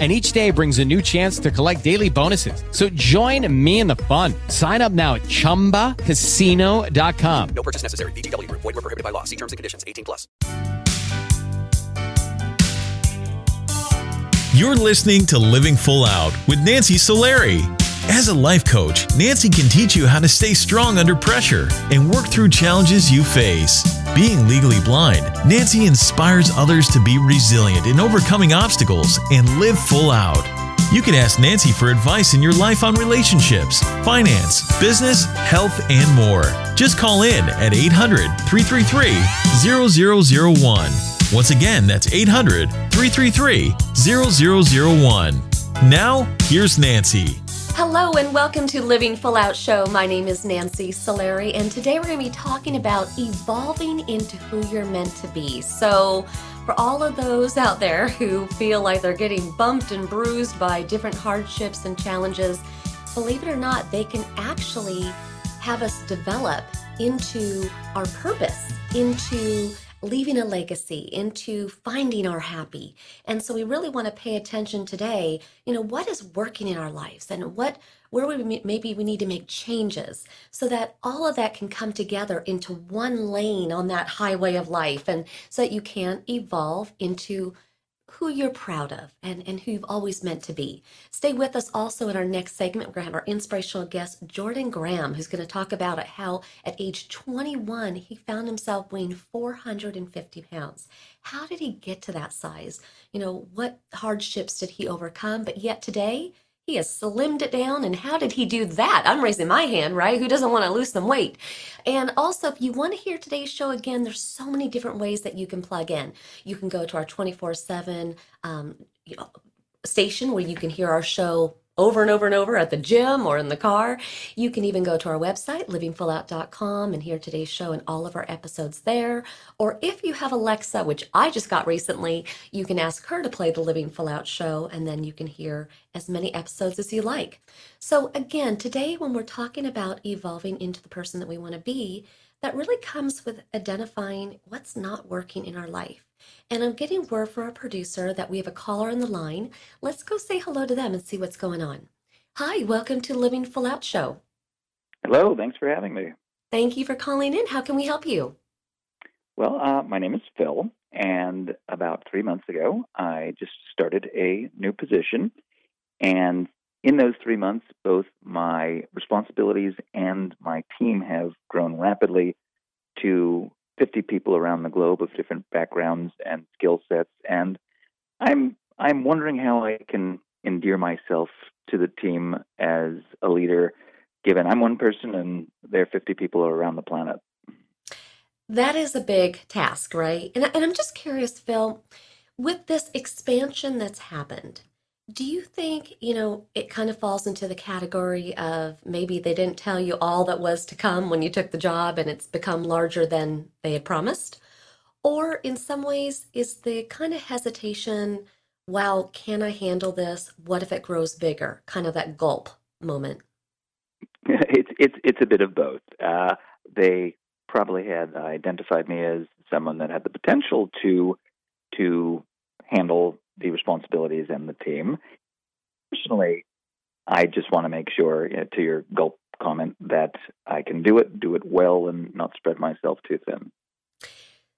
and each day brings a new chance to collect daily bonuses. So join me in the fun. Sign up now at ChumbaCasino.com. No purchase necessary. VGW. Void were prohibited by law. See terms and conditions. 18 plus. You're listening to Living Full Out with Nancy Solari. As a life coach, Nancy can teach you how to stay strong under pressure and work through challenges you face. Being legally blind, Nancy inspires others to be resilient in overcoming obstacles and live full out. You can ask Nancy for advice in your life on relationships, finance, business, health, and more. Just call in at 800 333 0001. Once again, that's 800 333 0001. Now, here's Nancy. Hello and welcome to Living Full Out Show. My name is Nancy Solari, and today we're going to be talking about evolving into who you're meant to be. So, for all of those out there who feel like they're getting bumped and bruised by different hardships and challenges, believe it or not, they can actually have us develop into our purpose, into leaving a legacy, into finding our happy. And so we really want to pay attention today, you know, what is working in our lives and what where we maybe we need to make changes so that all of that can come together into one lane on that highway of life and so that you can evolve into who you're proud of and, and who you've always meant to be. Stay with us also in our next segment. We're going to have our inspirational guest, Jordan Graham, who's going to talk about how at age 21, he found himself weighing 450 pounds. How did he get to that size? You know, what hardships did he overcome? But yet today, he has slimmed it down. And how did he do that? I'm raising my hand, right? Who doesn't want to lose some weight? And also, if you want to hear today's show again, there's so many different ways that you can plug in. You can go to our 24 um, 7 station where you can hear our show over and over and over at the gym or in the car. You can even go to our website, livingfullout.com, and hear today's show and all of our episodes there. Or if you have Alexa, which I just got recently, you can ask her to play the Living Full Out show, and then you can hear as many episodes as you like. So, again, today, when we're talking about evolving into the person that we want to be, that really comes with identifying what's not working in our life. And I'm getting word from our producer that we have a caller on the line. Let's go say hello to them and see what's going on. Hi, welcome to Living Full Out Show. Hello, thanks for having me. Thank you for calling in. How can we help you? Well, uh, my name is Phil, and about three months ago, I just started a new position. And in those three months, both my responsibilities and my team have grown rapidly to 50 people around the globe of different backgrounds and skill sets. And I'm I'm wondering how I can endear myself to the team as a leader, given I'm one person and there are 50 people around the planet. That is a big task, right? And, and I'm just curious, Phil, with this expansion that's happened, do you think, you know, it kind of falls into the category of maybe they didn't tell you all that was to come when you took the job and it's become larger than they had promised? Or in some ways, is the kind of hesitation, wow, can I handle this? What if it grows bigger? Kind of that gulp moment. It's it's it's a bit of both. Uh, they probably had identified me as someone that had the potential to to handle the responsibilities and the team. Personally, I just want to make sure, you know, to your gulp comment, that I can do it, do it well, and not spread myself too thin.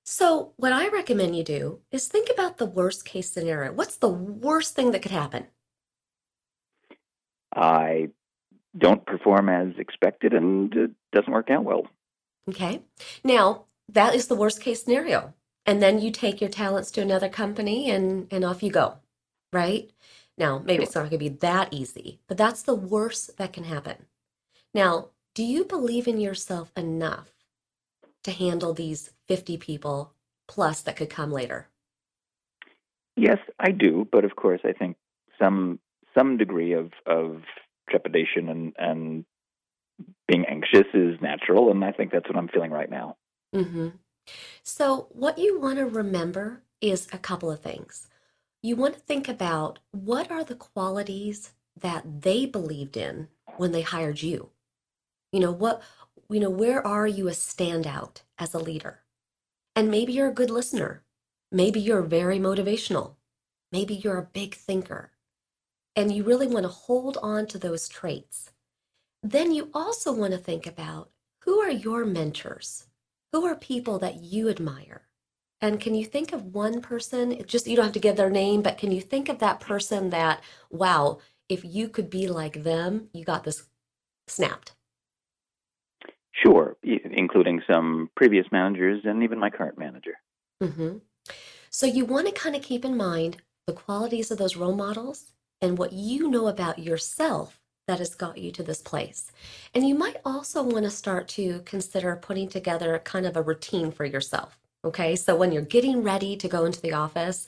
So, what I recommend you do is think about the worst case scenario. What's the worst thing that could happen? I don't perform as expected and it doesn't work out well. Okay. Now, that is the worst case scenario and then you take your talents to another company and and off you go right? Now maybe it's not going to be that easy but that's the worst that can happen. Now do you believe in yourself enough to handle these 50 people plus that could come later? Yes i do but of course i think some some degree of of trepidation and and being anxious is natural and i think that's what i'm feeling right now. Mm-hmm. So, what you want to remember is a couple of things. You want to think about what are the qualities that they believed in when they hired you? You know, what, you know, where are you a standout as a leader? And maybe you're a good listener. Maybe you're very motivational. Maybe you're a big thinker. And you really want to hold on to those traits. Then you also want to think about who are your mentors? Who are people that you admire? And can you think of one person? Just you don't have to give their name, but can you think of that person that, wow, if you could be like them, you got this snapped? Sure, including some previous managers and even my current manager. Mm-hmm. So you want to kind of keep in mind the qualities of those role models and what you know about yourself that has got you to this place. And you might also want to start to consider putting together kind of a routine for yourself. Okay, so when you're getting ready to go into the office,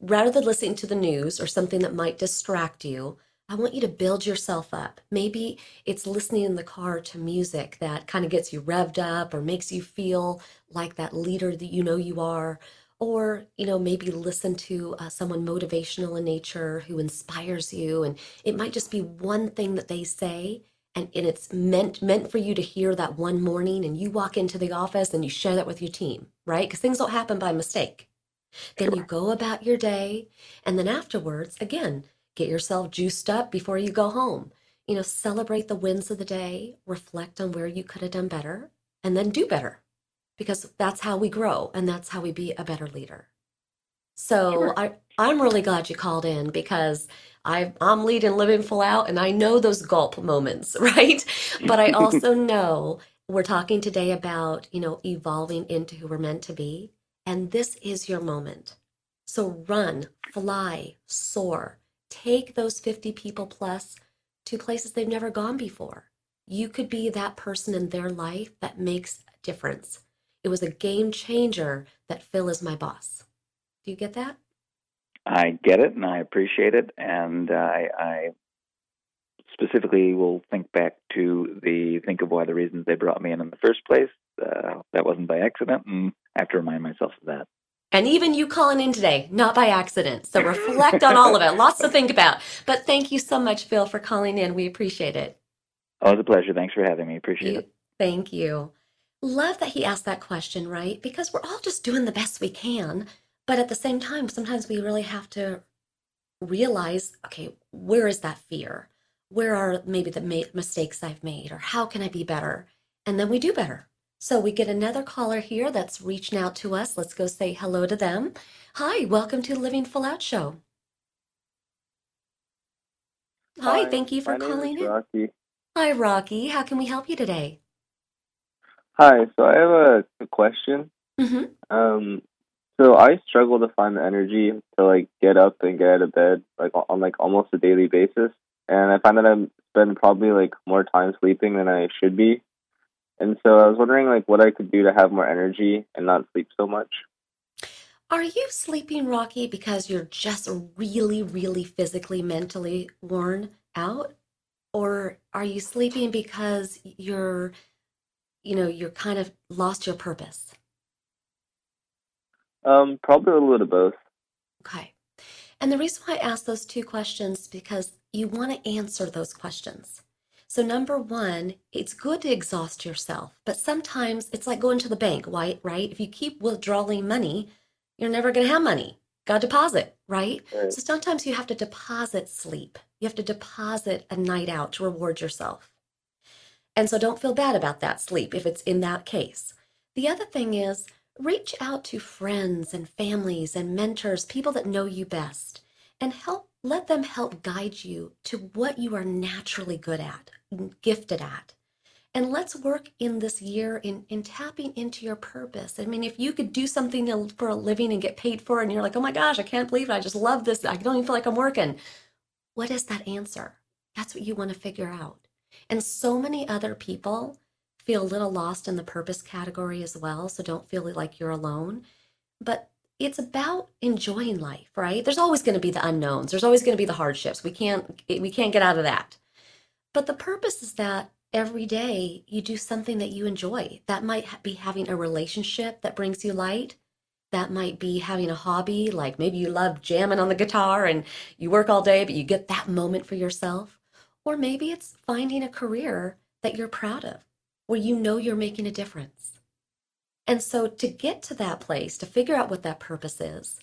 rather than listening to the news or something that might distract you, I want you to build yourself up. Maybe it's listening in the car to music that kind of gets you revved up or makes you feel like that leader that you know you are. Or, you know, maybe listen to uh, someone motivational in nature who inspires you. And it might just be one thing that they say and, and it's meant meant for you to hear that one morning and you walk into the office and you share that with your team, right? Because things don't happen by mistake. Then you go about your day, and then afterwards, again, get yourself juiced up before you go home. You know, celebrate the wins of the day, reflect on where you could have done better, and then do better because that's how we grow and that's how we be a better leader. So sure. I, I'm really glad you called in because I, I'm leading living full out and I know those gulp moments, right? But I also know we're talking today about, you know, evolving into who we're meant to be. And this is your moment. So run, fly, soar. Take those 50 people plus to places they've never gone before. You could be that person in their life that makes a difference. It was a game changer that Phil is my boss. Do you get that? I get it and I appreciate it. And I, I specifically will think back to the think of why the reasons they brought me in in the first place. Uh, that wasn't by accident, and I have to remind myself of that. And even you calling in today, not by accident. So reflect on all of it. Lots to think about. But thank you so much, Phil, for calling in. We appreciate it. Oh, it's a pleasure. Thanks for having me. Appreciate you, it. Thank you. Love that he asked that question, right? Because we're all just doing the best we can. But at the same time, sometimes we really have to realize okay, where is that fear? Where are maybe the ma- mistakes I've made? Or how can I be better? And then we do better. So we get another caller here that's reaching out to us. Let's go say hello to them. Hi, welcome to the Living Full Out Show. Hi, Hi thank you for calling in. Rocky. Hi, Rocky. How can we help you today? Hi, so I have a, a question. Mm-hmm. Um, so I struggle to find the energy to like get up and get out of bed like on like almost a daily basis, and I find that I spend probably like more time sleeping than I should be. And so I was wondering like what I could do to have more energy and not sleep so much. Are you sleeping, Rocky, because you're just really, really physically, mentally worn out? Or are you sleeping because you're, you know, you're kind of lost your purpose? Um, probably a little bit of both. Okay. And the reason why I ask those two questions because you want to answer those questions. So, number one, it's good to exhaust yourself, but sometimes it's like going to the bank, right? Right? If you keep withdrawing money, you're never going to have money. Got to deposit, right? right? So sometimes you have to deposit sleep. You have to deposit a night out to reward yourself. And so don't feel bad about that sleep if it's in that case. The other thing is reach out to friends and families and mentors, people that know you best, and help let them help guide you to what you are naturally good at, gifted at. And let's work in this year in, in tapping into your purpose. I mean, if you could do something for a living and get paid for it, and you're like, oh my gosh, I can't believe it. I just love this. I don't even feel like I'm working. What is that answer? That's what you want to figure out. And so many other people feel a little lost in the purpose category as well. So don't feel like you're alone. But it's about enjoying life, right? There's always going to be the unknowns. There's always going to be the hardships. We can't we can't get out of that. But the purpose is that every day you do something that you enjoy. That might be having a relationship that brings you light. That might be having a hobby, like maybe you love jamming on the guitar and you work all day, but you get that moment for yourself. Or maybe it's finding a career that you're proud of, where you know you're making a difference. And so to get to that place, to figure out what that purpose is,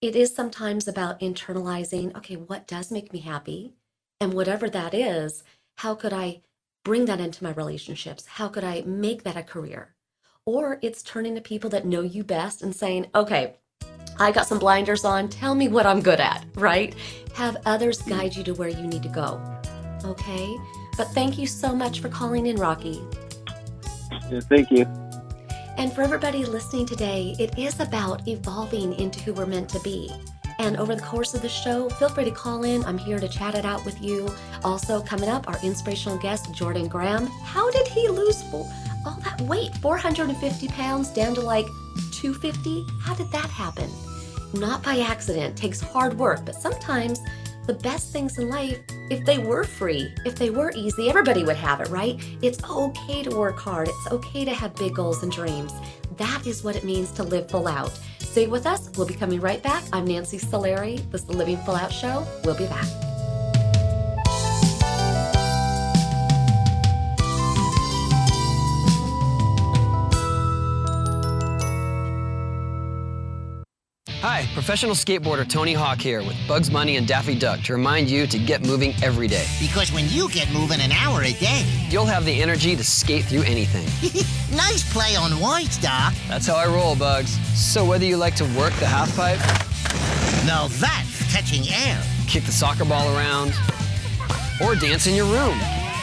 it is sometimes about internalizing, okay, what does make me happy? And whatever that is, how could I bring that into my relationships? How could I make that a career? Or it's turning to people that know you best and saying, okay, I got some blinders on. Tell me what I'm good at, right? Have others guide you to where you need to go. Okay? But thank you so much for calling in, Rocky. Yeah, thank you. And for everybody listening today, it is about evolving into who we're meant to be. And over the course of the show, feel free to call in. I'm here to chat it out with you. Also, coming up, our inspirational guest, Jordan Graham. How did he lose all that weight? 450 pounds down to like 250? How did that happen? Not by accident, takes hard work, but sometimes the best things in life, if they were free, if they were easy, everybody would have it, right? It's okay to work hard. It's okay to have big goals and dreams. That is what it means to live full out. Stay with us. We'll be coming right back. I'm Nancy Solari. This is the Living Full Out Show. We'll be back. Hi, professional skateboarder Tony Hawk here with Bugs Bunny and Daffy Duck to remind you to get moving every day. Because when you get moving an hour a day, You'll have the energy to skate through anything. nice play on words, Doc. That's how I roll, Bugs. So whether you like to work the half pipe, Now that's catching air. kick the soccer ball around, or dance in your room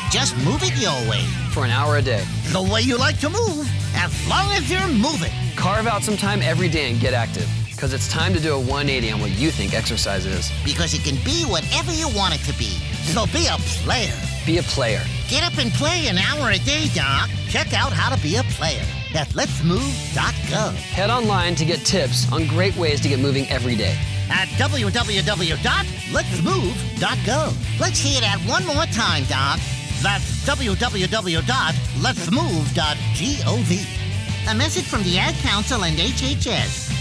Just move it your way. for an hour a day, The way you like to move, as long as you're moving. carve out some time every day and get active. Because it's time to do a 180 on what you think exercise is. Because it can be whatever you want it to be. So be a player. Be a player. Get up and play an hour a day, Doc. Check out how to be a player at letsmove.gov. Head online to get tips on great ways to get moving every day. At www.letsmove.gov. Let's hear that one more time, Doc. That's www.letsmove.gov. A message from the Ad Council and HHS.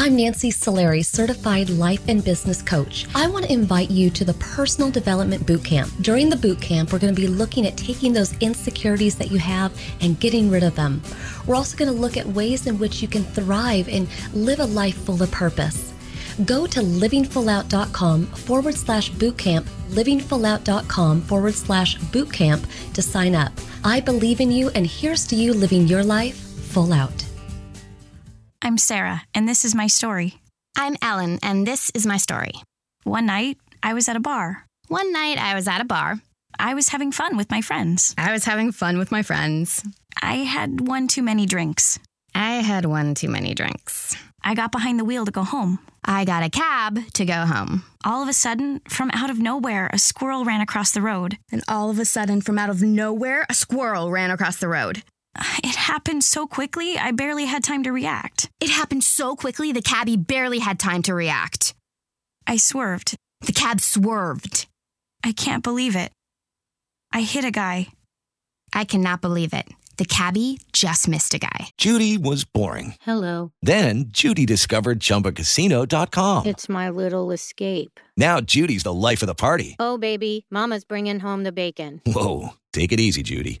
I'm Nancy Solari, certified life and business coach. I want to invite you to the Personal Development Boot Camp. During the boot camp, we're going to be looking at taking those insecurities that you have and getting rid of them. We're also going to look at ways in which you can thrive and live a life full of purpose. Go to livingfullout.com forward slash bootcamp, livingfullout.com forward slash bootcamp to sign up. I believe in you, and here's to you living your life full out. I'm Sarah, and this is my story. I'm Ellen, and this is my story. One night, I was at a bar. One night I was at a bar. I was having fun with my friends. I was having fun with my friends. I had one too many drinks. I had one too many drinks. I got behind the wheel to go home. I got a cab to go home. All of a sudden, from out of nowhere, a squirrel ran across the road. And all of a sudden, from out of nowhere, a squirrel ran across the road. It happened so quickly, I barely had time to react. It happened so quickly, the cabbie barely had time to react. I swerved. The cab swerved. I can't believe it. I hit a guy. I cannot believe it. The cabbie just missed a guy. Judy was boring. Hello. Then Judy discovered ChumbaCasino.com. It's my little escape. Now Judy's the life of the party. Oh, baby, Mama's bringing home the bacon. Whoa, take it easy, Judy.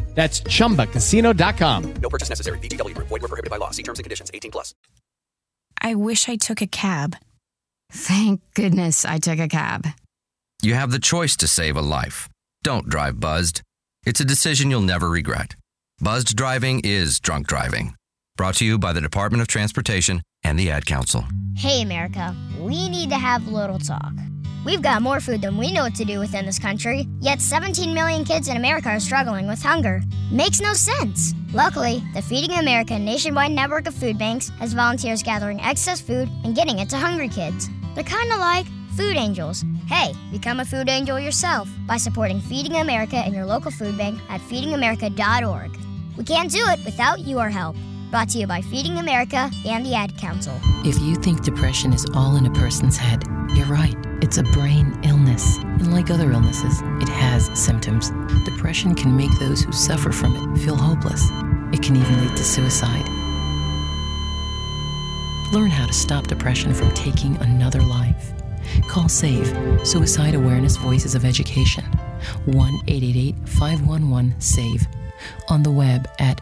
That's chumbacasino.com. No purchase necessary. VGW Group. Void where prohibited by law. See terms and conditions. 18 plus. I wish I took a cab. Thank goodness I took a cab. You have the choice to save a life. Don't drive buzzed. It's a decision you'll never regret. Buzzed driving is drunk driving. Brought to you by the Department of Transportation and the Ad Council. Hey, America, we need to have a little talk. We've got more food than we know what to do with in this country, yet 17 million kids in America are struggling with hunger. Makes no sense. Luckily, the Feeding America nationwide network of food banks has volunteers gathering excess food and getting it to hungry kids. They're kind of like food angels. Hey, become a food angel yourself by supporting Feeding America and your local food bank at feedingamerica.org. We can't do it without your help. Brought to you by Feeding America and the Ad Council. If you think depression is all in a person's head, you're right. It's a brain illness. And like other illnesses, it has symptoms. Depression can make those who suffer from it feel hopeless. It can even lead to suicide. Learn how to stop depression from taking another life. Call SAVE, Suicide Awareness Voices of Education, 1 888 511 SAVE, on the web at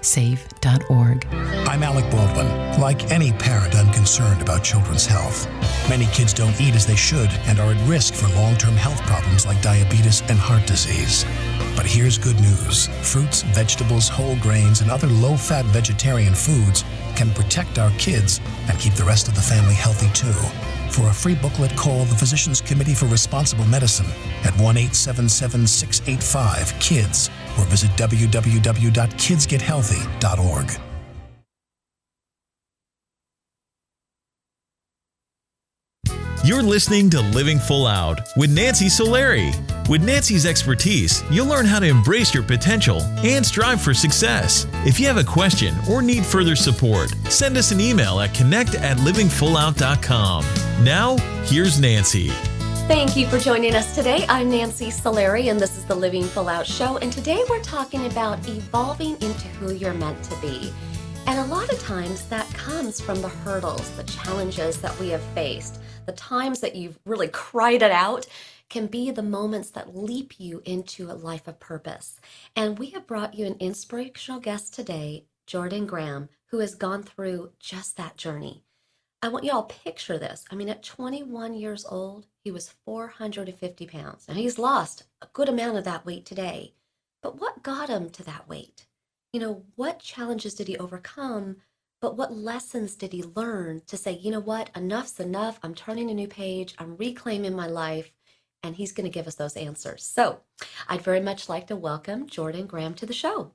save.org. I'm Alec Baldwin. Like any parent, I'm concerned about children's health. Many kids don't eat as they should and are at risk for long term health problems like diabetes and heart disease. But here's good news fruits, vegetables, whole grains, and other low fat vegetarian foods can protect our kids and keep the rest of the family healthy too. For a free booklet, call the Physicians Committee for Responsible Medicine at 1 877 685 KIDS or visit www.kidsgethealthy.org. You're listening to Living Full Out with Nancy Solari. With Nancy's expertise, you'll learn how to embrace your potential and strive for success. If you have a question or need further support, send us an email at connect at livingfullout.com. Now, here's Nancy. Thank you for joining us today. I'm Nancy Solari, and this is the Living Full Out Show. And today we're talking about evolving into who you're meant to be. And a lot of times that comes from the hurdles, the challenges that we have faced, the times that you've really cried it out can be the moments that leap you into a life of purpose. And we have brought you an inspirational guest today, Jordan Graham, who has gone through just that journey. I want you all to picture this. I mean, at 21 years old, he was 450 pounds. Now he's lost a good amount of that weight today. But what got him to that weight? You know, what challenges did he overcome? But what lessons did he learn to say, you know what, enough's enough. I'm turning a new page. I'm reclaiming my life. And he's going to give us those answers. So I'd very much like to welcome Jordan Graham to the show.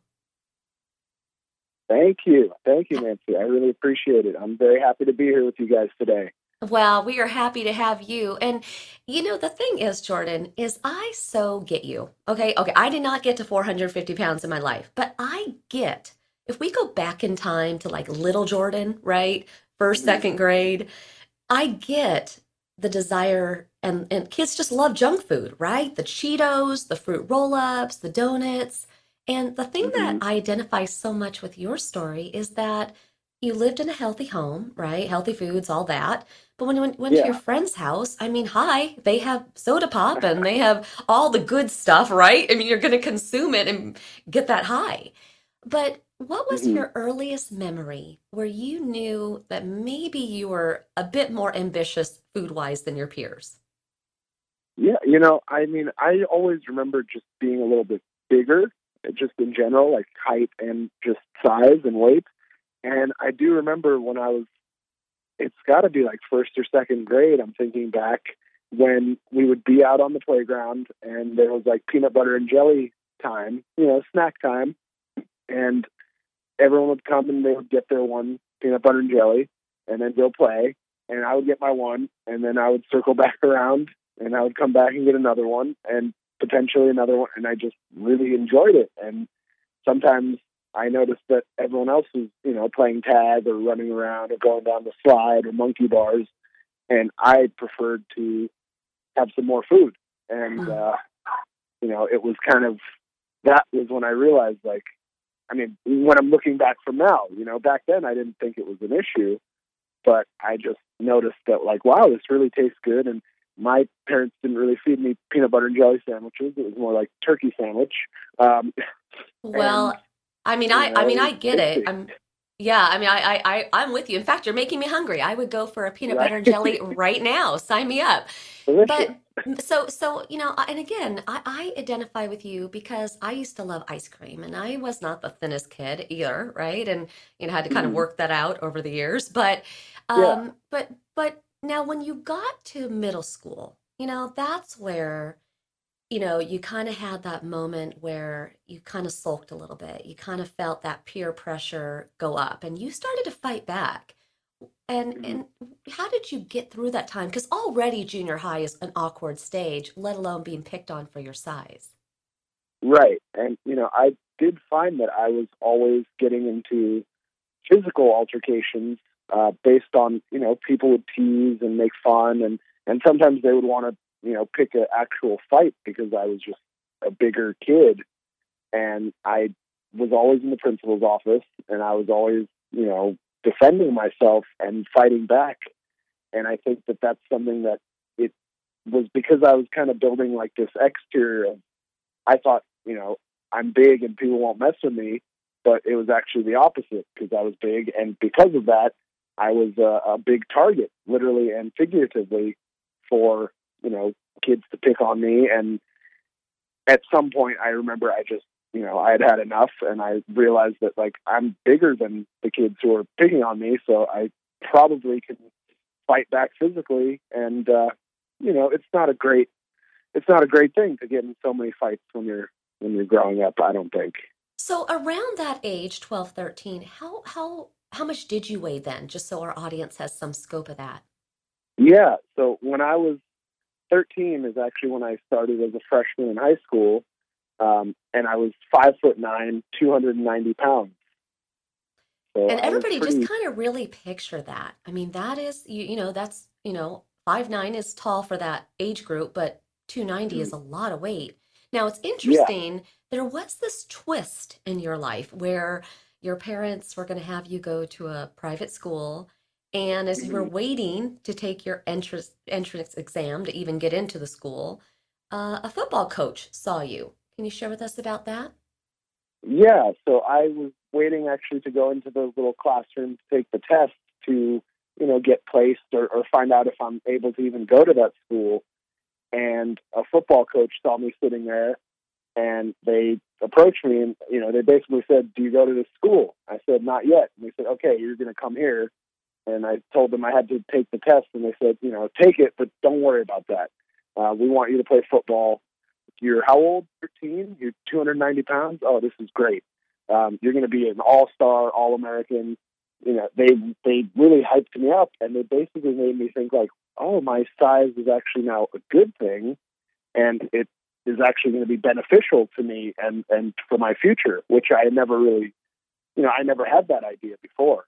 Thank you. Thank you, Nancy. I really appreciate it. I'm very happy to be here with you guys today. Well, we are happy to have you. And you know, the thing is, Jordan, is I so get you. Okay. Okay. I did not get to 450 pounds in my life, but I get if we go back in time to like little Jordan, right? First, mm-hmm. second grade, I get the desire and, and kids just love junk food, right? The Cheetos, the fruit roll-ups, the donuts. And the thing that mm-hmm. I identify so much with your story is that you lived in a healthy home, right? Healthy foods, all that. But when you went, went to your friend's house, I mean, hi, they have soda pop and they have all the good stuff, right? I mean, you're going to consume it and get that high. But what was Mhm. your earliest memory where you knew that maybe you were a bit more ambitious food wise than your peers? Yeah, you know, I mean, I always remember just being a little bit bigger, just in general, like height and just size and weight. And I do remember when I was, it's got to be like first or second grade. I'm thinking back when we would be out on the playground and there was like peanut butter and jelly time, you know, snack time. And everyone would come and they would get their one peanut butter and jelly and then go play. And I would get my one and then I would circle back around and I would come back and get another one and potentially another one. And I just really enjoyed it. And sometimes I noticed that everyone else was, you know, playing tag or running around or going down the slide or monkey bars. And I preferred to have some more food. And, uh, you know, it was kind of, that was when I realized, like, I mean, when I'm looking back from now, you know, back then I didn't think it was an issue, but I just noticed that, like, wow, this really tastes good. And my parents didn't really feed me peanut butter and jelly sandwiches. It was more like turkey sandwich. Um, Well, and, I mean, I, I mean, I get it. I'm, yeah, I mean, I, I, I, I'm with you. In fact, you're making me hungry. I would go for a peanut butter and jelly right now. Sign me up. Delicious. But so so you know and again I, I identify with you because i used to love ice cream and i was not the thinnest kid either right and you know had to kind of Mhm. work that out over the years but um Yeah. but but now when you got to middle school you know that's where you know you kind of had that moment where you kind of sulked a little bit you kind of felt that peer pressure go up and you started to fight back and and how did you get through that time? Because already junior high is an awkward stage, let alone being picked on for your size. Right. And, you know, I did find that I was always getting into physical altercations uh, based on, you know, people would tease and make fun. And, and sometimes they would want to, you know, pick an actual fight because I was just a bigger kid. And I was always in the principal's office and I was always, you know, defending myself and fighting back. And I think that that's something that it was because I was kind of building like this exterior I thought, you know, I'm big and people won't mess with me, but it was actually the opposite because I was big, and because of that, I was a, a big target, literally and figuratively, for you know kids to pick on me. And at some point, I remember I just, you know, I had had enough, and I realized that like I'm bigger than the kids who are picking on me, so I probably can fight back physically, and uh, you know, it's not a great it's not a great thing to get in so many fights when you're when you're growing up. I don't think. So around that age, 12, 13, how how how much did you weigh then? Just so our audience has some scope of that. Yeah. So when I was 13 is actually when I started as a freshman in high school, um, and I was five foot nine, 290 pounds. So and everybody pretty- just kind of really picture that. I mean, that is you you know, that's, you know, five nine is tall for that age group, but 290 is a lot of weight. Now, it's interesting, there was this twist in your life where your parents were going to have you go to a private school and as you were waiting to take your entrance entrance exam to even get into the school, uh, a football coach saw you. Can you share with us about that? Yeah, so I was waiting actually to go into those little classrooms to take the test to, you know, get placed or, or find out if I'm able to even go to that school. And a football coach saw me sitting there and they approached me and, you know, they basically said, Do you go to this school? I said, Not yet. And they said, Okay, you're going to come here. And I told them I had to take the test and they said, You know, take it, but don't worry about that. Uh, we want you to play football you're how old? 13. You're 290 pounds. Oh, this is great. Um, you're going to be an all-star, all-American. You know, they they really hyped me up, and they basically made me think like, oh, my size is actually now a good thing, and it is actually going to be beneficial to me and and for my future, which I had never really, you know, I never had that idea before.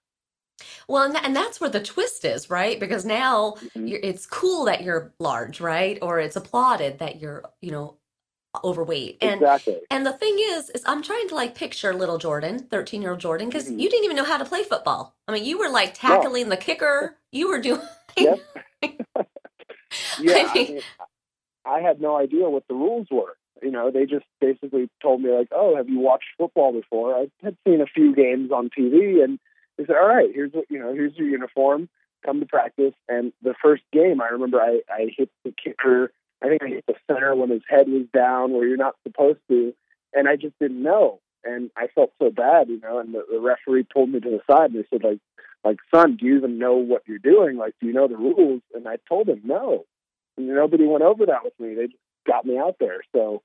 Well, and, and that's where the twist is, right? Because now Mm-hmm. you're, it's cool that you're large, right? Or it's applauded that you're, you know, overweight. And Exactly. and the thing is, is I'm trying to like picture little Jordan, 13 year old Jordan, because Mm-hmm. you didn't even know how to play football. I mean, you were like tackling the kicker. You were doing. Yeah, I, mean, I had no idea what the rules were. You know, they just basically told me like, "Oh, have you watched football before?" I had seen a few games on TV, and they said, "All right, here's what you know. Here's your uniform. Come to practice." And the first game, I remember I, I hit the kicker. I think I hit the center when his head was down, where you're not supposed to, and I just didn't know. And I felt so bad, you know. And the, the referee pulled me to the side and they said, like, like son, do you even know what you're doing? Like, do you know the rules? And I told him no. And nobody went over that with me. They just got me out there. So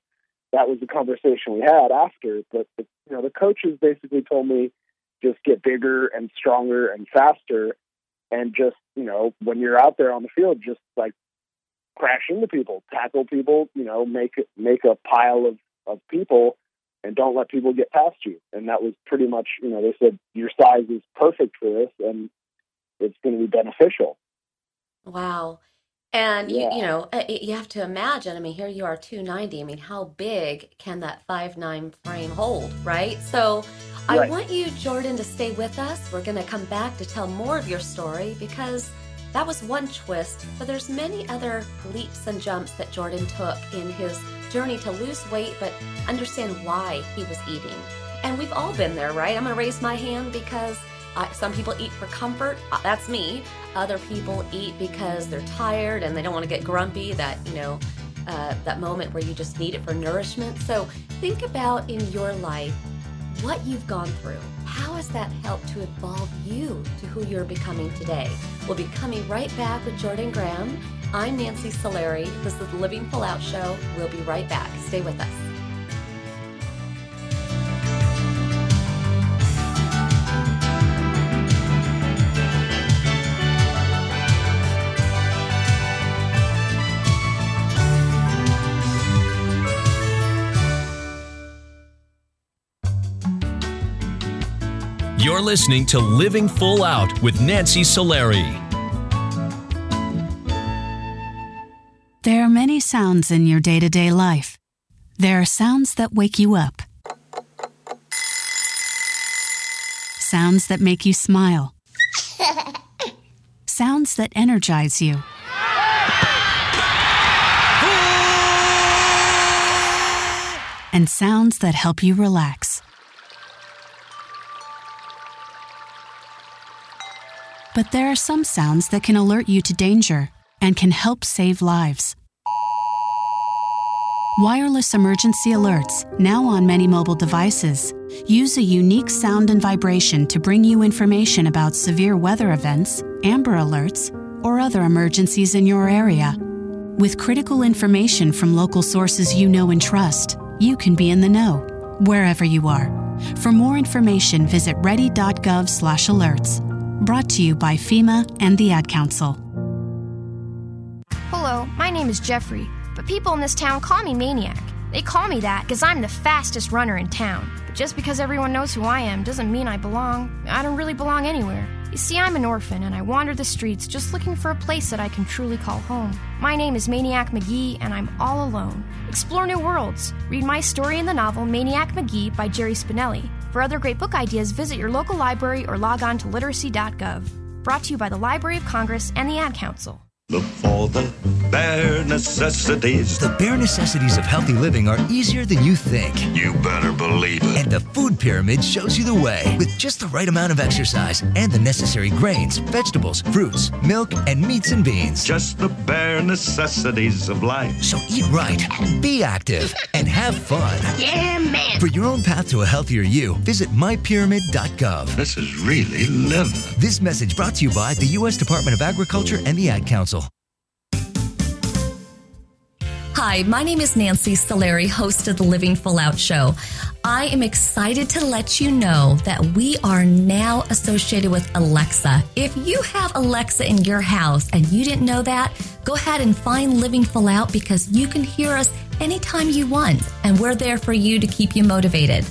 that was the conversation we had after. But the, you know, the coaches basically told me just get bigger and stronger and faster, and just you know, when you're out there on the field, just like crash into people, tackle people, you know, make make a pile of of people, and don't let people get past you. And that was pretty much, you know, they said your size is perfect for this, and it's going to be beneficial. Wow. And you, Yeah. you know, uh, you have to imagine, I mean, here you are 290. I mean, how big can that five nine frame hold, right? So I Right. want you, Jordan, to stay with us. We're going to come back to tell more of your story because that was one twist, but there's many other leaps and jumps that Jordan took in his journey to lose weight, but understand why he was eating. And we've all been there, right? I'm going to raise my hand because some people eat for comfort. Uh, That's me. Other people eat because they're tired and they don't want to get grumpy. That you know, uh, that moment where you just need it for nourishment. So think about in your life what you've gone through. How has that helped to evolve you to who you're becoming today? We'll be coming right back with Jordan Graham. I'm Nancy Solari. This is the Living Full Out Show. We'll be right back. Stay with us. You're listening to Living Full Out with Nancy Solari. There are many sounds in your day to day life. There are sounds that wake you up, sounds that make you smile, sounds that energize you. And sounds that help you relax. But there are some sounds that can alert you to danger and can help save lives. Wireless emergency alerts, now on many mobile devices, use a unique sound and vibration to bring you information about severe weather events, amber alerts, or other emergencies in your area. With critical information from local sources you know and trust, you can be in the know, wherever you are. For more information, visit ready.gov/alerts. Brought to you by FEMA and the Ad Council. Hello, my name is Jeffrey, but people in this town call me Maniac. They call me that because I'm the fastest runner in town. But just because everyone knows who I am doesn't mean I belong. I don't really belong anywhere. You see, I'm an orphan and I wander the streets just looking for a place that I can truly call home. My name is Maniac Magee and I'm all alone. Explore new worlds. Read my story in the novel Maniac Magee by Jerry Spinelli. For other great book ideas, visit your local library or log on to literacy.gov. Brought to you by the Library of Congress and the Ad Council. Look for the bare necessities. The bare necessities of healthy living are easier than you think. You better believe it. And the food pyramid shows you the way with just the right amount of exercise and the necessary grains, vegetables, fruits, milk, and meats and beans. Just the bare necessities of life. So eat right, be active, and have fun. Yeah, man. For your own path to a healthier you, visit mypyramid.gov. This is really living. This message brought to you by the U.S. Department of Agriculture and the Ad Council. Hi, my name is Nancy Solari, host of the Living Full Out Show. I am excited to let you know that we are now associated with Alexa. If you have Alexa in your house and you didn't know that, go ahead and find Living Full Out because you can hear us anytime you want, and we're there for you to keep you motivated.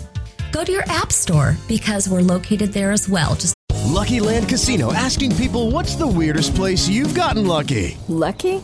Go to your App Store because we're located there as well. Just Lucky Land Casino asking people what's the weirdest place you've gotten lucky? Lucky?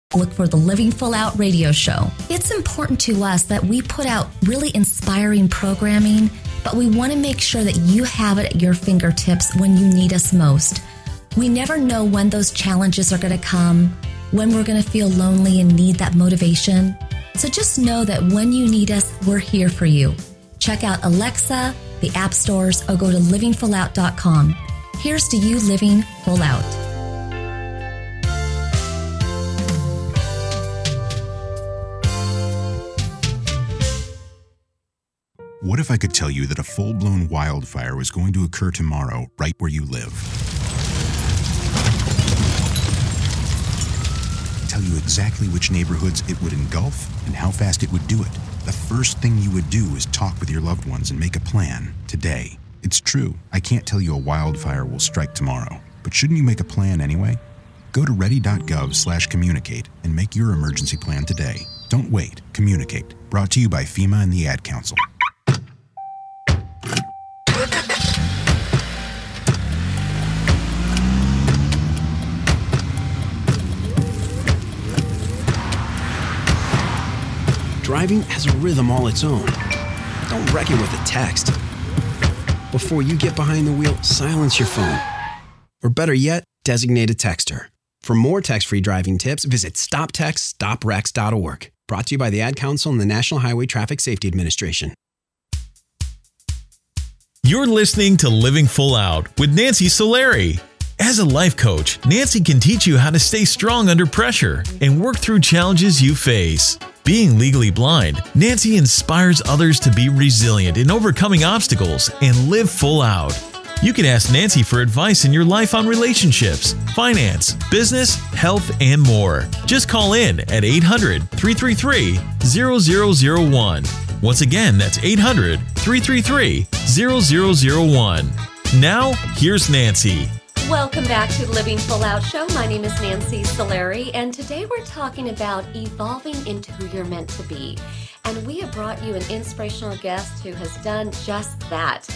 Look for the Living Full Out radio show. It's important to us that we put out really inspiring programming, but we want to make sure that you have it at your fingertips when you need us most. We never know when those challenges are going to come, when we're going to feel lonely and need that motivation. So just know that when you need us, we're here for you. Check out Alexa, the app stores, or go to livingfullout.com. Here's to you living full out. What if I could tell you that a full blown wildfire was going to occur tomorrow right where you live? Tell you exactly which neighborhoods it would engulf and how fast it would do it. The first thing you would do is talk with your loved ones and make a plan today. It's true, I can't tell you a wildfire will strike tomorrow, but shouldn't you make a plan anyway? Go to ready.gov/communicate and make your emergency plan today. Don't wait, communicate. Brought to you by FEMA and the Ad Council. Driving has a rhythm all its own. Don't wreck it with a text. Before you get behind the wheel, silence your phone. Or better yet, designate a texter. For more text free driving tips, visit stoptextstoprex.org. Brought to you by the Ad Council and the National Highway Traffic Safety Administration. You're listening to Living Full Out with Nancy Solari. As a life coach, Nancy can teach you how to stay strong under pressure and work through challenges you face. Being legally blind, Nancy inspires others to be resilient in overcoming obstacles and live full out. You can ask Nancy for advice in your life on relationships, finance, business, health, and more. Just call in at 800 333 0001. Once again, that's 800 333 0001. Now, here's Nancy. Welcome back to the Living Full Out Show. My name is Nancy Solari, and today we're talking about evolving into who you're meant to be. And we have brought you an inspirational guest who has done just that,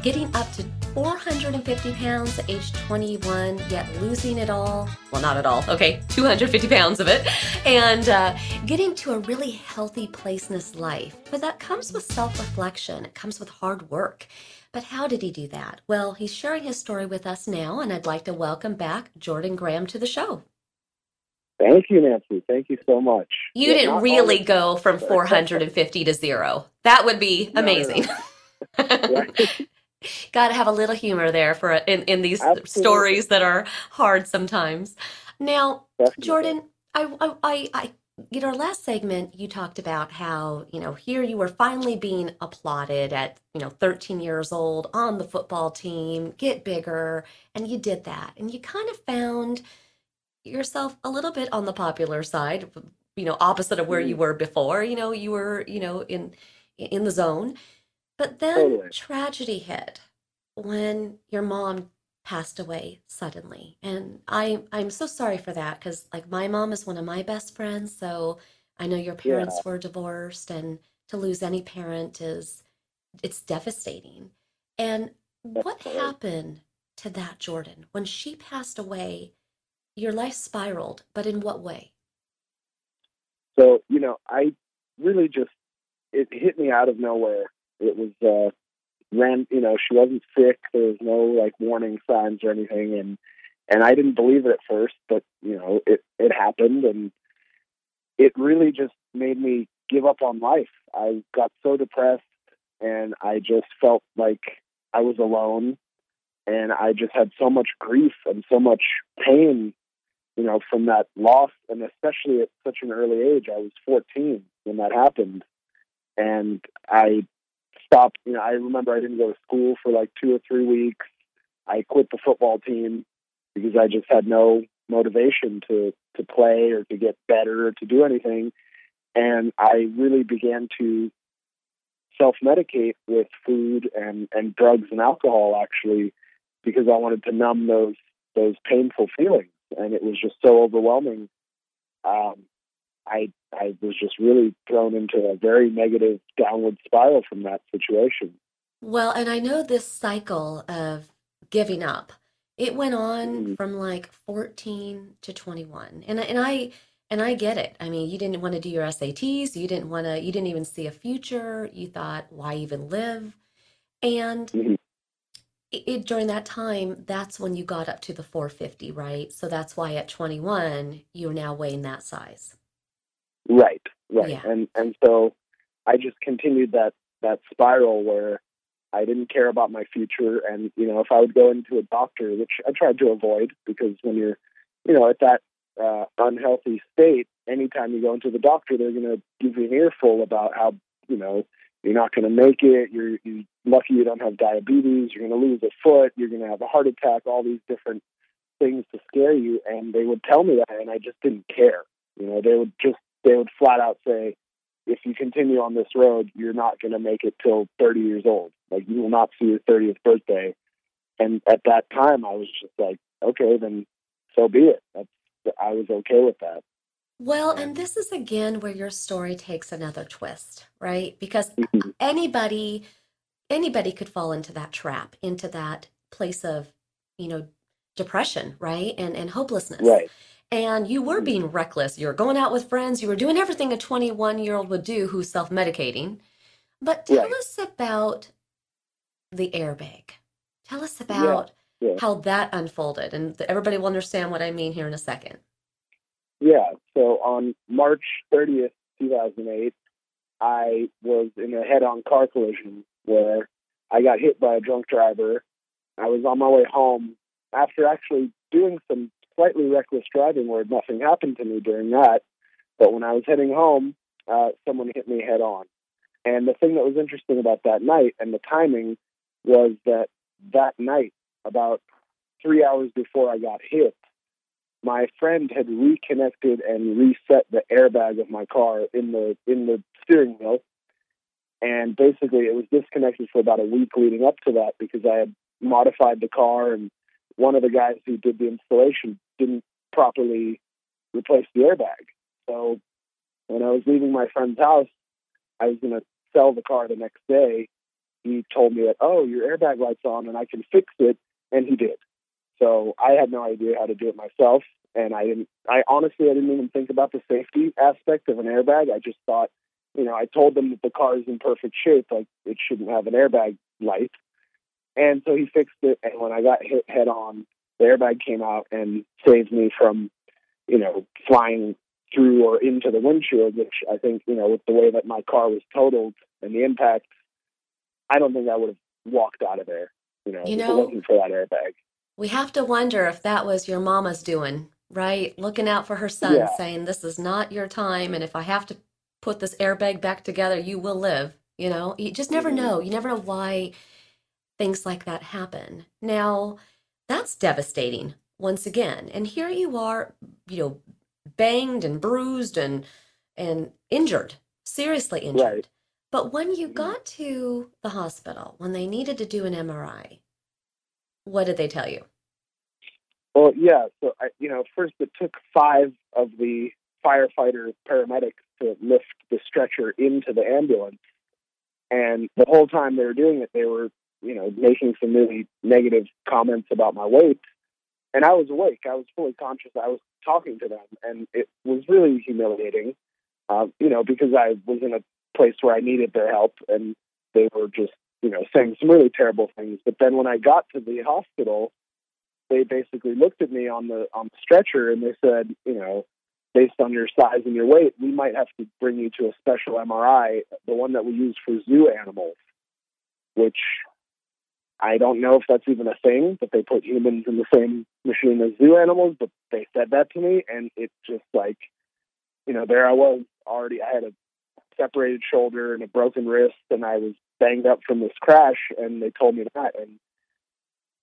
getting up to 450 pounds at age 21, yet losing it all. Well, not at all, okay, 250 pounds of it, and uh, getting to a really healthy place in his life. But that comes with self reflection, it comes with hard work. But how did he do that? Well, he's sharing his story with us now, and I'd like to welcome back Jordan Graham to the show. Thank you, Nancy. Thank you so much. You Yeah, didn't really all- go from 450 to zero. That would be No, no, no. amazing. Got to have a little humor there for in in these Absolutely. stories that are hard sometimes. Now, Jordan, I, I, I, I, in our last segment, you talked about how you know here you were finally being applauded at you know 13 years old on the football team, get bigger, and you did that, and you kind of found yourself a little bit on the popular side, you know, opposite of where you mm. were before. You know, you were you know in in the zone, but then Totally. tragedy hit when your mom passed away suddenly. And i i'm so sorry for that because like my mom is one of my best friends so i know your parents Yeah. were divorced and to lose any parent is it's devastating. And what happened to that jordan? When she passed away your life spiraled but in what way? So, you know, I really just, it hit me out of nowhere. It was, uh, ran, you know, she wasn't sick. There was no like warning signs or anything. And, and I didn't believe it at first, but, you know, it, it happened and it really just made me give up on life. I got so depressed and I just felt like I was alone and I just had so much grief and so much pain you know, from that loss, and especially at such an early age. I was 14 when that happened, and I stopped. You know, I remember I didn't go to school for like two or three weeks. I quit the football team because I just had no motivation to to play or to get better or to do anything, and I really began to self medicate with food and and drugs and alcohol actually because I wanted to numb those those painful feelings and it was just so overwhelming. Um, I I was just really thrown into a very negative downward spiral from that situation. Well, and I know this cycle of giving up. It went on mm-hmm. from like 14 to 21. And I- and I and I get it. I mean, you didn't want to do your SATs, you didn't want to you didn't even see a future. You thought, why even live? And mm-hmm. it, it during that time, that's when you got up to the 450, right? So that's why at 21, you're now weighing that size. Right, right, Yeah. and and so I just continued that that spiral where I didn't care about my future, and you know, if I would go into a doctor, which I tried to avoid, because when you're, you know, at that uh, unhealthy state, anytime you go into the doctor, they're going to give you an earful about how you know you're not going to make it. You're, you're lucky you don't have diabetes. You're going to lose a foot. You're going to have a heart attack. All these different things to scare you, and they would tell me that, and I just didn't care. You know, they would just they would flat out say, if you continue on this road, you're not going to make it till 30 years old. Like you will not see your 30th birthday. And at that time, I was just like, okay, then so be it. That's I was okay with that. Well, um, and this is again where your story takes another twist, right? Because mm-hmm. anybody anybody could fall into that trap, into that place of, you know, depression, right? And and hopelessness. Right. And you were mm-hmm. being reckless. You were going out with friends. You were doing everything a 21 year old would do who's self medicating. But tell Right. us about the airbag. Tell us about yeah. how that unfolded. And everybody will understand what I mean here in a second. Yeah. So on March 30th, 2008, I was in a head-on car collision where I got hit by a drunk driver. I was on my way home after actually doing some slightly reckless driving where nothing happened to me during that. But when I was heading home, uh, someone hit me head on. And the thing that was interesting about that night and the timing was that that night, about three hours before I got hit, my friend had reconnected and reset the airbag of my car in the in the steering wheel. And basically it was disconnected for about a week leading up to that because I had modified the car and one of the guys who did the installation didn't properly replace the airbag. So when I was leaving my friend's house, I was going to sell the car the next day. He told me that, oh, your airbag light's on and I can fix it. And he did. So I had no idea how to do it myself. And I didn't, I honestly, I didn't even think about the safety aspect of an airbag. I just thought, you know, I told them that the car is in perfect shape, like it shouldn't have an airbag light. And so he fixed it. And when I got hit head on, the airbag came out and saved me from, you know, flying through or into the windshield, which I think, you know, with the way that my car was totaled and the impact, I don't think I would have walked out of there, you know, You know- wasn't for that airbag. We have to wonder if that was your mama's doing, right? Looking out for her son, Yeah. saying, This is not your time. And if I have to put this airbag back together, you will live. You know, you just never Mhm. know. You never know why things like that happen. Now, that's devastating once again. And here you are, you know, banged and bruised and and injured, seriously injured. Right. But when you mm-hmm. got to the hospital, when they needed to do an MRI, what did they tell you? Well, yeah. So, I, you know, first it took five of the firefighter paramedics to lift the stretcher into the ambulance. And the whole time they were doing it, they were, you know, making some really negative comments about my weight. And I was awake. I was fully conscious. I was talking to them. And it was really humiliating, uh, you know, because I was in a place where I needed their help. And they were just, you know, saying some really terrible things. But then when I got to the hospital, they basically looked at me on the on the stretcher and they said, you know, based on your size and your weight, we might have to bring you to a special MRI, the one that we use for zoo animals, which I don't know if that's even a thing, that they put humans in the same machine as zoo animals, but they said that to me and it's just like, you know, there I was already I had a separated shoulder and a broken wrist and I was banged up from this crash and they told me that and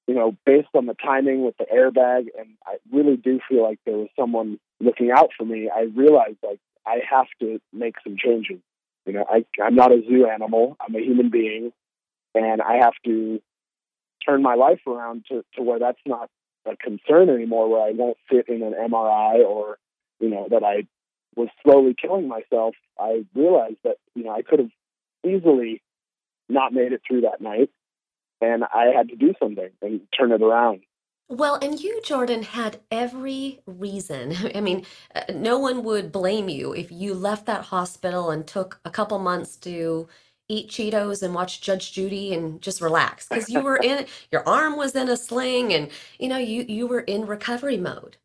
you know, based on the timing with the airbag, and I really do feel like there was someone looking out for me. I realized like I have to make some changes. You know, I, I'm not a zoo animal. I'm a human being, and I have to turn my life around to, to where that's not a concern anymore. Where I won't fit in an MRI, or you know, that I was slowly killing myself. I realized that you know I could have easily not made it through that night and I had to do something and turn it around. Well, and you, Jordan, had every reason. I mean, uh, no one would blame you if you left that hospital and took a couple months to eat Cheetos and watch Judge Judy and just relax because you were in your arm was in a sling and you know you you were in recovery mode.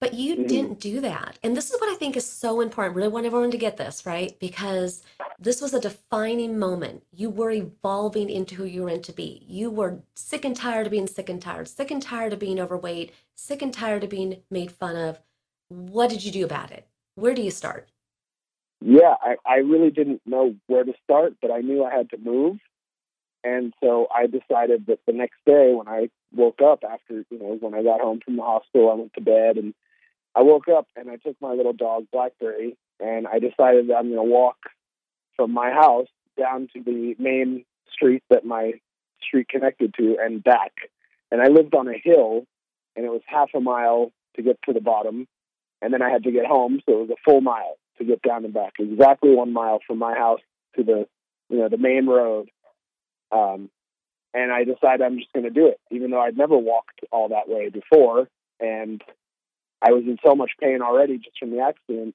But you Mhm. didn't do that. And this is what I think is so important. Really want everyone to get this, right? Because this was a defining moment. You were evolving into who you were meant to be. You were sick and tired of being sick and tired, sick and tired of being overweight, sick and tired of being made fun of. What did you do about it? Where do you start? Yeah, I, I really didn't know where to start, but I knew I had to move. And so I decided that the next day when I woke up after, you know, when I got home from the hospital, I went to bed and I woke up and I took my little dog, Blackberry, and I decided that I'm going to walk from my house down to the main street that my street connected to and back. And I lived on a hill and it was half a mile to get to the bottom. And then I had to get home, so it was a full mile to get down and back. Exactly one mile from my house to the, you know, the main road. Um, and I decided I'm just going to do it, even though I'd never walked all that way before. And I was in so much pain already just from the accident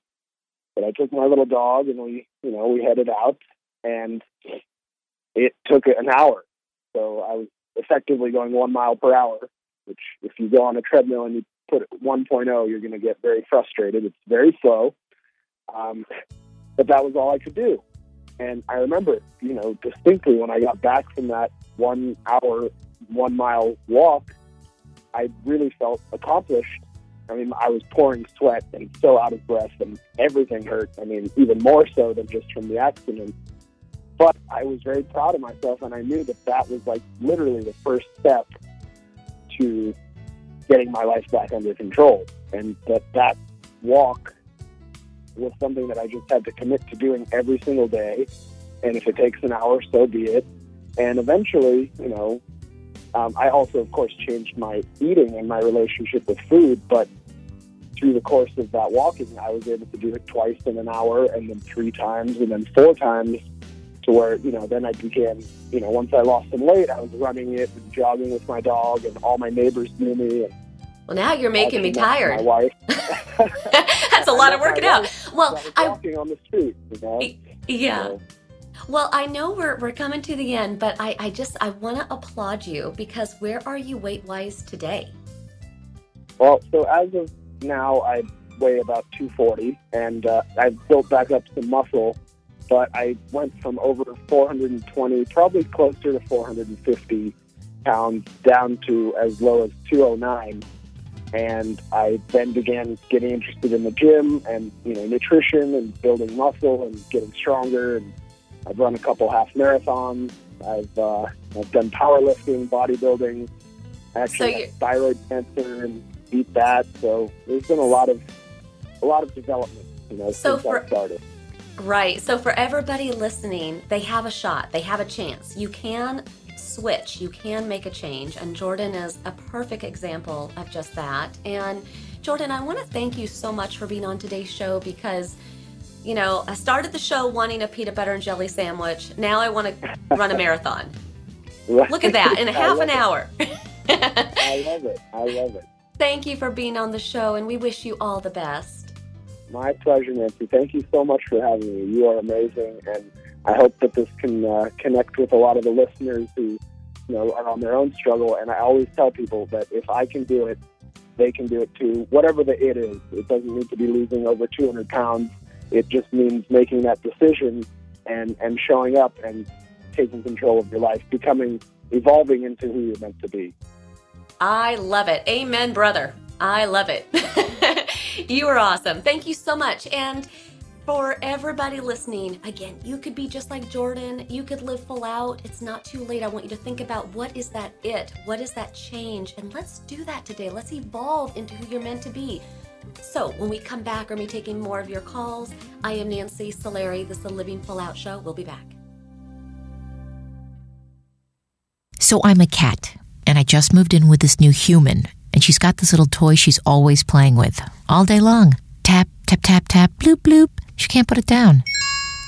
that I took my little dog and we, you know, we headed out and it took an hour. So I was effectively going one mile per hour, which if you go on a treadmill and you put it 1.0, you're going to get very frustrated. It's very slow. Um, but that was all I could do. And I remember, you know, distinctly when I got back from that one hour, one mile walk, I really felt accomplished. I mean, I was pouring sweat and so out of breath, and everything hurt. I mean, even more so than just from the accident. But I was very proud of myself, and I knew that that was like literally the first step to getting my life back under control, and that that walk was something that I just had to commit to doing every single day. And if it takes an hour, so be it. And eventually, you know, um, I also, of course, changed my eating and my relationship with food. But through the course of that walking, I was able to do it twice in an hour, and then three times, and then four times. To where you know, then I began. You know, once I lost some weight, I was running it and jogging with my dog, and all my neighbors knew me. And Well, now you're making me tired. My wife. That's a lot of working out. Well, I'm walking on the street, you know. Yeah. Well, I know we're, we're coming to the end, but I, I just I want to applaud you because where are you weight wise today? Well, so as of now, I weigh about 240, and uh, I've built back up some muscle. But I went from over 420, probably closer to 450 pounds, down to as low as 209. And I then began getting interested in the gym and you know nutrition and building muscle and getting stronger. And I've run a couple half marathons. I've uh, I've done powerlifting, bodybuilding. I actually So had thyroid cancer and beat that. So there's been a lot of a lot of development, you know, So since for- I started. Right. So for everybody listening, they have a shot. They have a chance. You can switch. You can make a change. And Jordan is a perfect example of just that. And Jordan, I want to thank you so much for being on today's show because you know, I started the show wanting a peanut butter and jelly sandwich. Now I want to run a marathon. Look at that in a half an it. hour. I love it. I love it. Thank you for being on the show, and we wish you all the best. My pleasure, Nancy. Thank you so much for having me. You are amazing, and I hope that this can uh, connect with a lot of the listeners who, you know, are on their own struggle. And I always tell people that if I can do it, they can do it too. Whatever the it is, it doesn't need to be losing over 200 pounds. It just means making that decision and and showing up and taking control of your life, becoming, evolving into who you're meant to be. I love it. Amen, brother. I love it. you are awesome. Thank you so much. And for everybody listening, again, you could be just like Jordan. You could live full out. It's not too late. I want you to think about what is that it? What is that change? And let's do that today. Let's evolve into who you're meant to be. So, when we come back, we're be taking more of your calls. I am Nancy Solari. This is the Living Full Out Show. We'll be back. So I'm a cat, and I just moved in with this new human, and she's got this little toy she's always playing with all day long. Tap, tap, tap, tap, bloop, bloop. She can't put it down.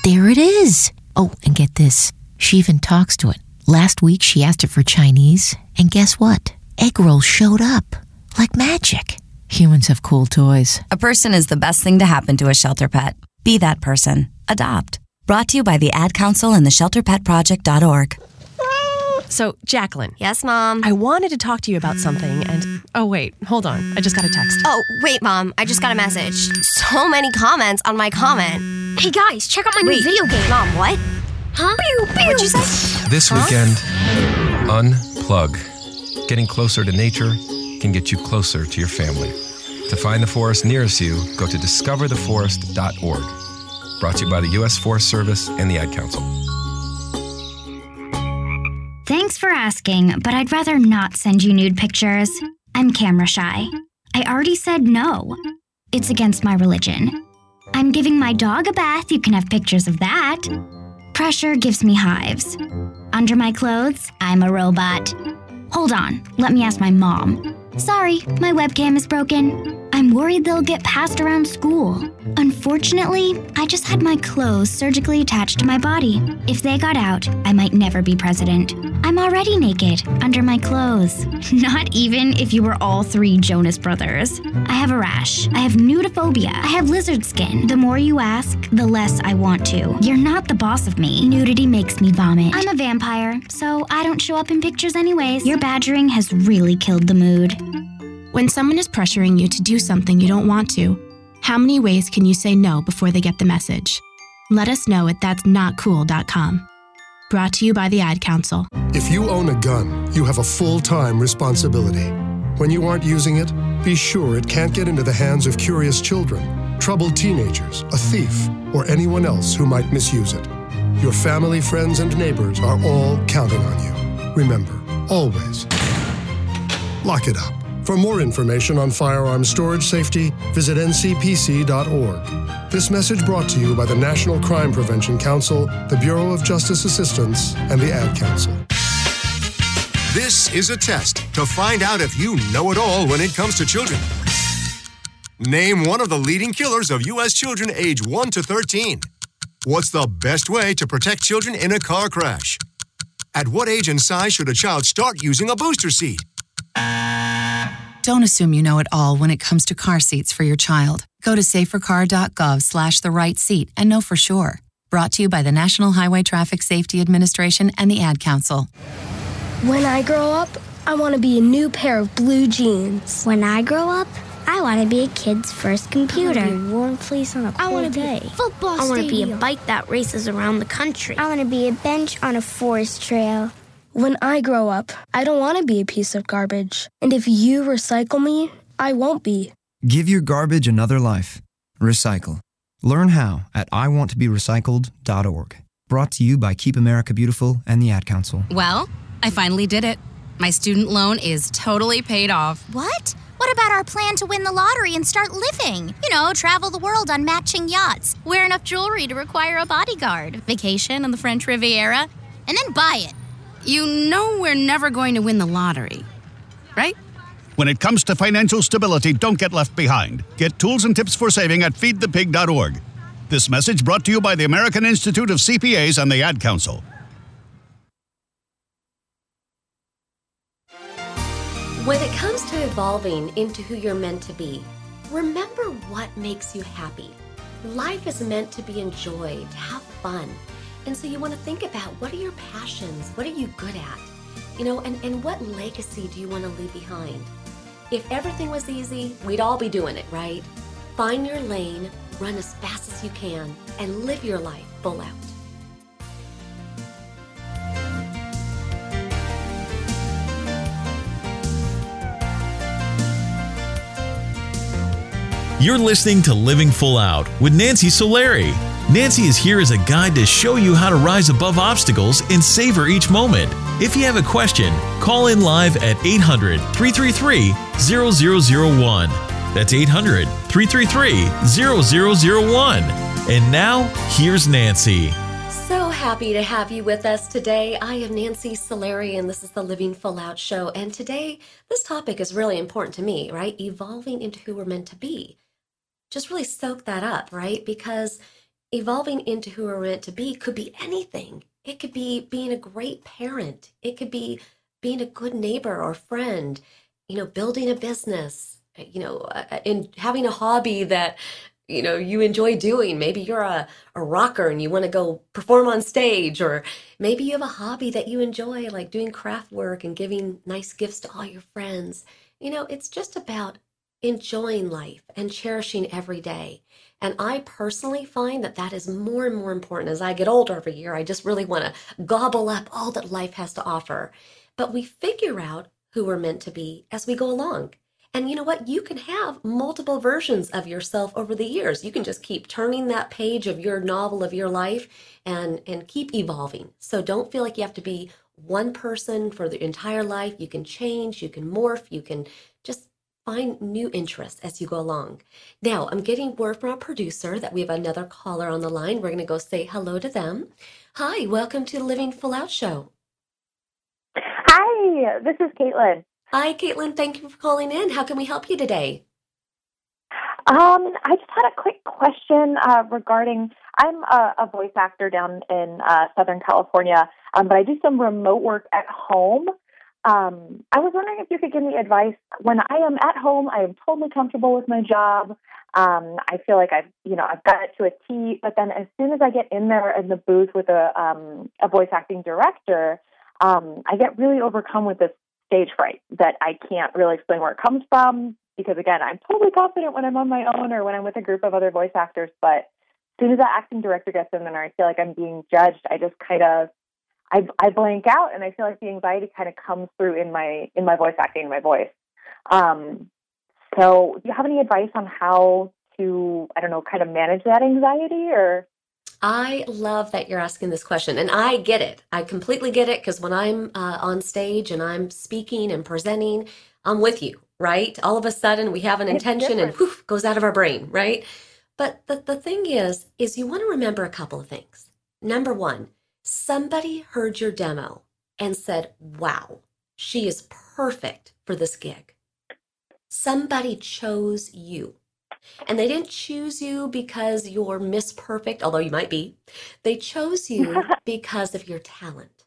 There it is. Oh, and get this. She even talks to it. Last week she asked it for Chinese, and guess what? Egg rolls showed up like magic. Humans have cool toys. A person is the best thing to happen to a shelter pet. Be that person. Adopt. Brought to you by the Ad Council and the ShelterPetProject.org. So, Jacqueline. Yes, Mom. I wanted to talk to you about something, and oh, wait, hold on. I just got a text. Oh, wait, Mom. I just got a message. So many comments on my comment. Hey, guys, check out my new video game. Mom, what? Huh? What'd you say? This Huh? weekend, unplug. Getting closer to nature can get you closer to your family. To find the forest nearest you, go to discovertheforest.org. Brought to you by the U.S. Forest Service and the Ad Council. Thanks for asking, but I'd rather not send you nude pictures. I'm camera shy. I already said no. It's against my religion. I'm giving my dog a bath, you can have pictures of that. Pressure gives me hives. Under my clothes, I'm a robot. Hold on, let me ask my mom. Sorry, my webcam is broken. I'm worried they'll get passed around school. Unfortunately, I just had my clothes surgically attached to my body. If they got out, I might never be president. I'm already naked, under my clothes. Not even if you were all three Jonas brothers. I have a rash. I have nudophobia. I have lizard skin. The more you ask, the less I want to. You're not the boss of me. Nudity makes me vomit. I'm a vampire, so I don't show up in pictures anyways. Your badgering has really killed the mood. When someone is pressuring you to do something you don't want to, how many ways can you say no before they get the message? Let us know at that'snotcool.com. Brought to you by the Ad Council. If you own a gun, you have a full time responsibility. When you aren't using it, be sure it can't get into the hands of curious children, troubled teenagers, a thief, or anyone else who might misuse it. Your family, friends, and neighbors are all counting on you. Remember, always lock it up. For more information on firearm storage safety, visit ncpc.org. This message brought to you by the National Crime Prevention Council, the Bureau of Justice Assistance, and the Ad Council. This is a test to find out if you know it all when it comes to children. Name one of the leading killers of U.S. children age 1 to 13. What's the best way to protect children in a car crash? At what age and size should a child start using a booster seat? Don't assume you know it all when it comes to car seats for your child. Go to safercar.gov slash the right seat and know for sure. Brought to you by the National Highway Traffic Safety Administration and the Ad Council. When I grow up, I want to be a new pair of blue jeans. When I grow up, I want to be a kid's first computer. I want to be a warm fleece on a cold I want to day. be a football I want to be a bike that races around the country. I want to be a bench on a forest trail. When I grow up, I don't want to be a piece of garbage. And if you recycle me, I won't be. Give your garbage another life. Recycle. Learn how at iwanttoberecycled.org. Brought to you by Keep America Beautiful and the Ad Council. Well, I finally did it. My student loan is totally paid off. What? What about our plan to win the lottery and start living? You know, travel the world on matching yachts, wear enough jewelry to require a bodyguard, vacation on the French Riviera, and then buy it. You know we're never going to win the lottery, right? When it comes to financial stability, don't get left behind. Get tools and tips for saving at feedthepig.org. This message brought to you by the American Institute of CPAs and the Ad Council. When it comes to evolving into who you're meant to be, remember what makes you happy. Life is meant to be enjoyed, to have fun. And so you want to think about what are your passions? What are you good at? You know, and, and what legacy do you want to leave behind? If everything was easy, we'd all be doing it, right? Find your lane, run as fast as you can, and live your life full out. You're listening to Living Full Out with Nancy Solari. Nancy is here as a guide to show you how to rise above obstacles and savor each moment. If you have a question, call in live at 800 333 0001. That's 800 333 0001. And now, here's Nancy. So happy to have you with us today. I am Nancy Solari, and this is the Living Full Out Show. And today, this topic is really important to me, right? Evolving into who we're meant to be. Just really soak that up, right? Because evolving into who we're meant to be could be anything. It could be being a great parent, it could be being a good neighbor or friend, you know, building a business, you know, uh, and having a hobby that you know you enjoy doing. Maybe you're a, a rocker and you want to go perform on stage or maybe you have a hobby that you enjoy like doing craft work and giving nice gifts to all your friends. You know it's just about enjoying life and cherishing every day and i personally find that that is more and more important as i get older every year i just really want to gobble up all that life has to offer but we figure out who we're meant to be as we go along and you know what? You can have multiple versions of yourself over the years. You can just keep turning that page of your novel of your life and and keep evolving. So don't feel like you have to be one person for the entire life. You can change, you can morph, you can find new interests as you go along. Now, I'm getting word from our producer that we have another caller on the line. We're going to go say hello to them. Hi, welcome to the Living Full Out Show. Hi, this is Caitlin. Hi, Caitlin. Thank you for calling in. How can we help you today? Um, I just had a quick question uh, regarding. I'm a, a voice actor down in uh, Southern California, um, but I do some remote work at home. Um, I was wondering if you could give me advice. When I am at home, I am totally comfortable with my job. Um, I feel like I've, you know, I've got it to a T. But then as soon as I get in there in the booth with a um, a voice acting director, um, I get really overcome with this stage fright that I can't really explain where it comes from. Because again, I'm totally confident when I'm on my own or when I'm with a group of other voice actors. But as soon as that acting director gets in there, I feel like I'm being judged. I just kind of I, I blank out and I feel like the anxiety kind of comes through in my in my voice acting in my voice. Um, so do you have any advice on how to I don't know kind of manage that anxiety or I love that you're asking this question, and I get it. I completely get it because when I'm uh, on stage and I'm speaking and presenting, I'm with you, right? All of a sudden, we have an It's intention and different. poof goes out of our brain, right? But the, the thing is, is you want to remember a couple of things. Number one, somebody heard your demo and said, "Wow, she is perfect for this gig." Somebody chose you. And they didn't choose you because you're Miss Perfect, although you might be. They chose you because of your talent.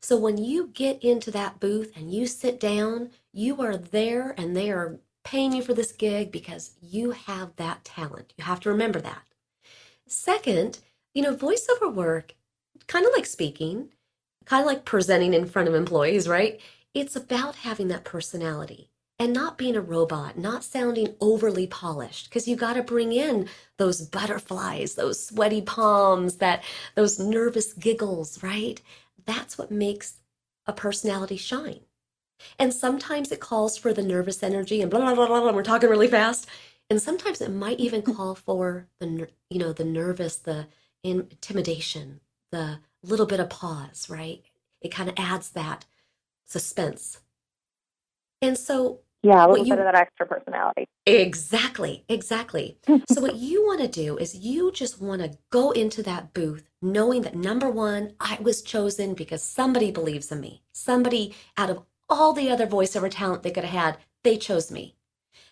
So when you get into that booth and you sit down, you are there and they are paying you for this gig because you have that talent. You have to remember that. Second, you know, voiceover work, kind of like speaking, kind of like presenting in front of employees, right? It's about having that personality and not being a robot, not sounding overly polished, because you got to bring in those butterflies, those sweaty palms, that those nervous giggles, right? That's what makes a personality shine. And sometimes it calls for the nervous energy and blah blah blah blah. blah, we're talking really fast. And sometimes it might even call for the you know the nervous, the intimidation, the little bit of pause, right? It kind of adds that suspense. And so yeah, a little you- bit of that extra personality. Exactly, exactly. so, what you want to do is you just want to go into that booth knowing that number one, I was chosen because somebody believes in me. Somebody out of all the other voiceover talent they could have had, they chose me.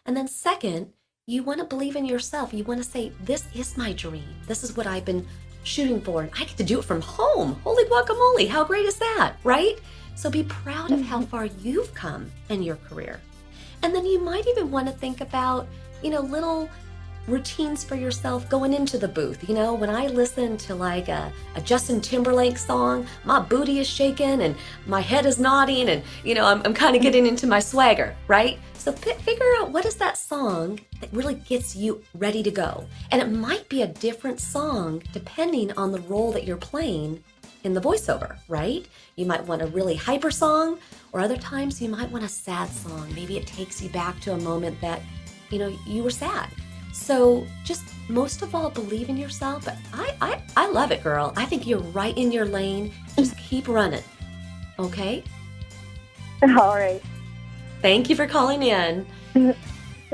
And then, second, you want to believe in yourself. You want to say, This is my dream. This is what I've been shooting for. And I get to do it from home. Holy guacamole. How great is that? Right? So, be proud of how mm-hmm. far you've come in your career. And then you might even want to think about, you know, little routines for yourself going into the booth. You know, when I listen to like a, a Justin Timberlake song, my booty is shaking and my head is nodding and, you know, I'm, I'm kind of mm-hmm. getting into my swagger, right? So fi- figure out what is that song that really gets you ready to go. And it might be a different song depending on the role that you're playing in the voiceover, right? You might want a really hyper song, or other times you might want a sad song. Maybe it takes you back to a moment that, you know, you were sad. So just most of all, believe in yourself. But I, I, I love it, girl. I think you're right in your lane. Just keep running. Okay? All right. Thank you for calling in.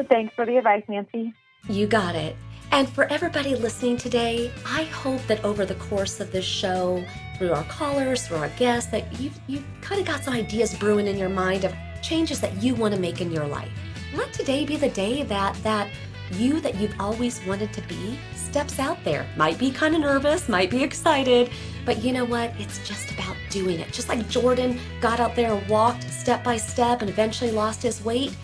Thanks for the advice, Nancy. You got it. And for everybody listening today, I hope that over the course of this show, through our callers, through our guests, that you've, you've kind of got some ideas brewing in your mind of changes that you want to make in your life. Let today be the day that that you that you've always wanted to be steps out there. Might be kind of nervous, might be excited, but you know what? It's just about doing it. Just like Jordan got out there walked step by step and eventually lost his weight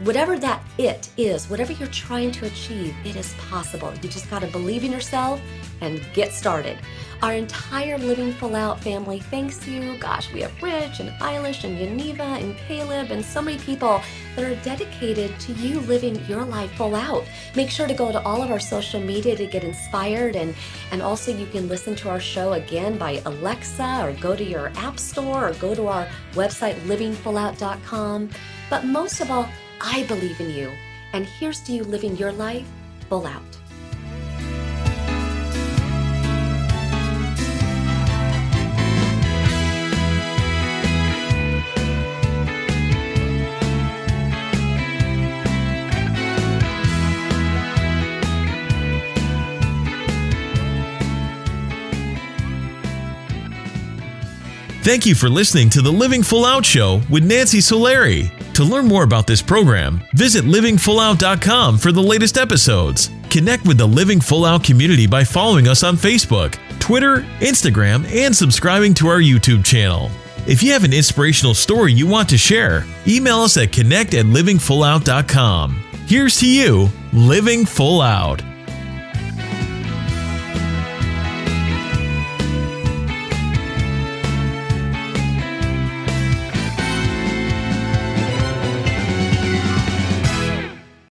whatever that it is, whatever you're trying to achieve, it is possible. You just got to believe in yourself and get started. Our entire Living Full Out family thanks you. Gosh, we have Rich and Eilish and Yaniva and Caleb and so many people that are dedicated to you living your life full out. Make sure to go to all of our social media to get inspired and and also you can listen to our show again by Alexa or go to your app store or go to our website livingfullout.com. But most of all, I believe in you. And here's to you living your life full out. Thank you for listening to the Living Full Out Show with Nancy Solari. To learn more about this program, visit livingfullout.com for the latest episodes. Connect with the Living Full Out community by following us on Facebook, Twitter, Instagram, and subscribing to our YouTube channel. If you have an inspirational story you want to share, email us at connect at livingfullout.com. Here's to you, living full out.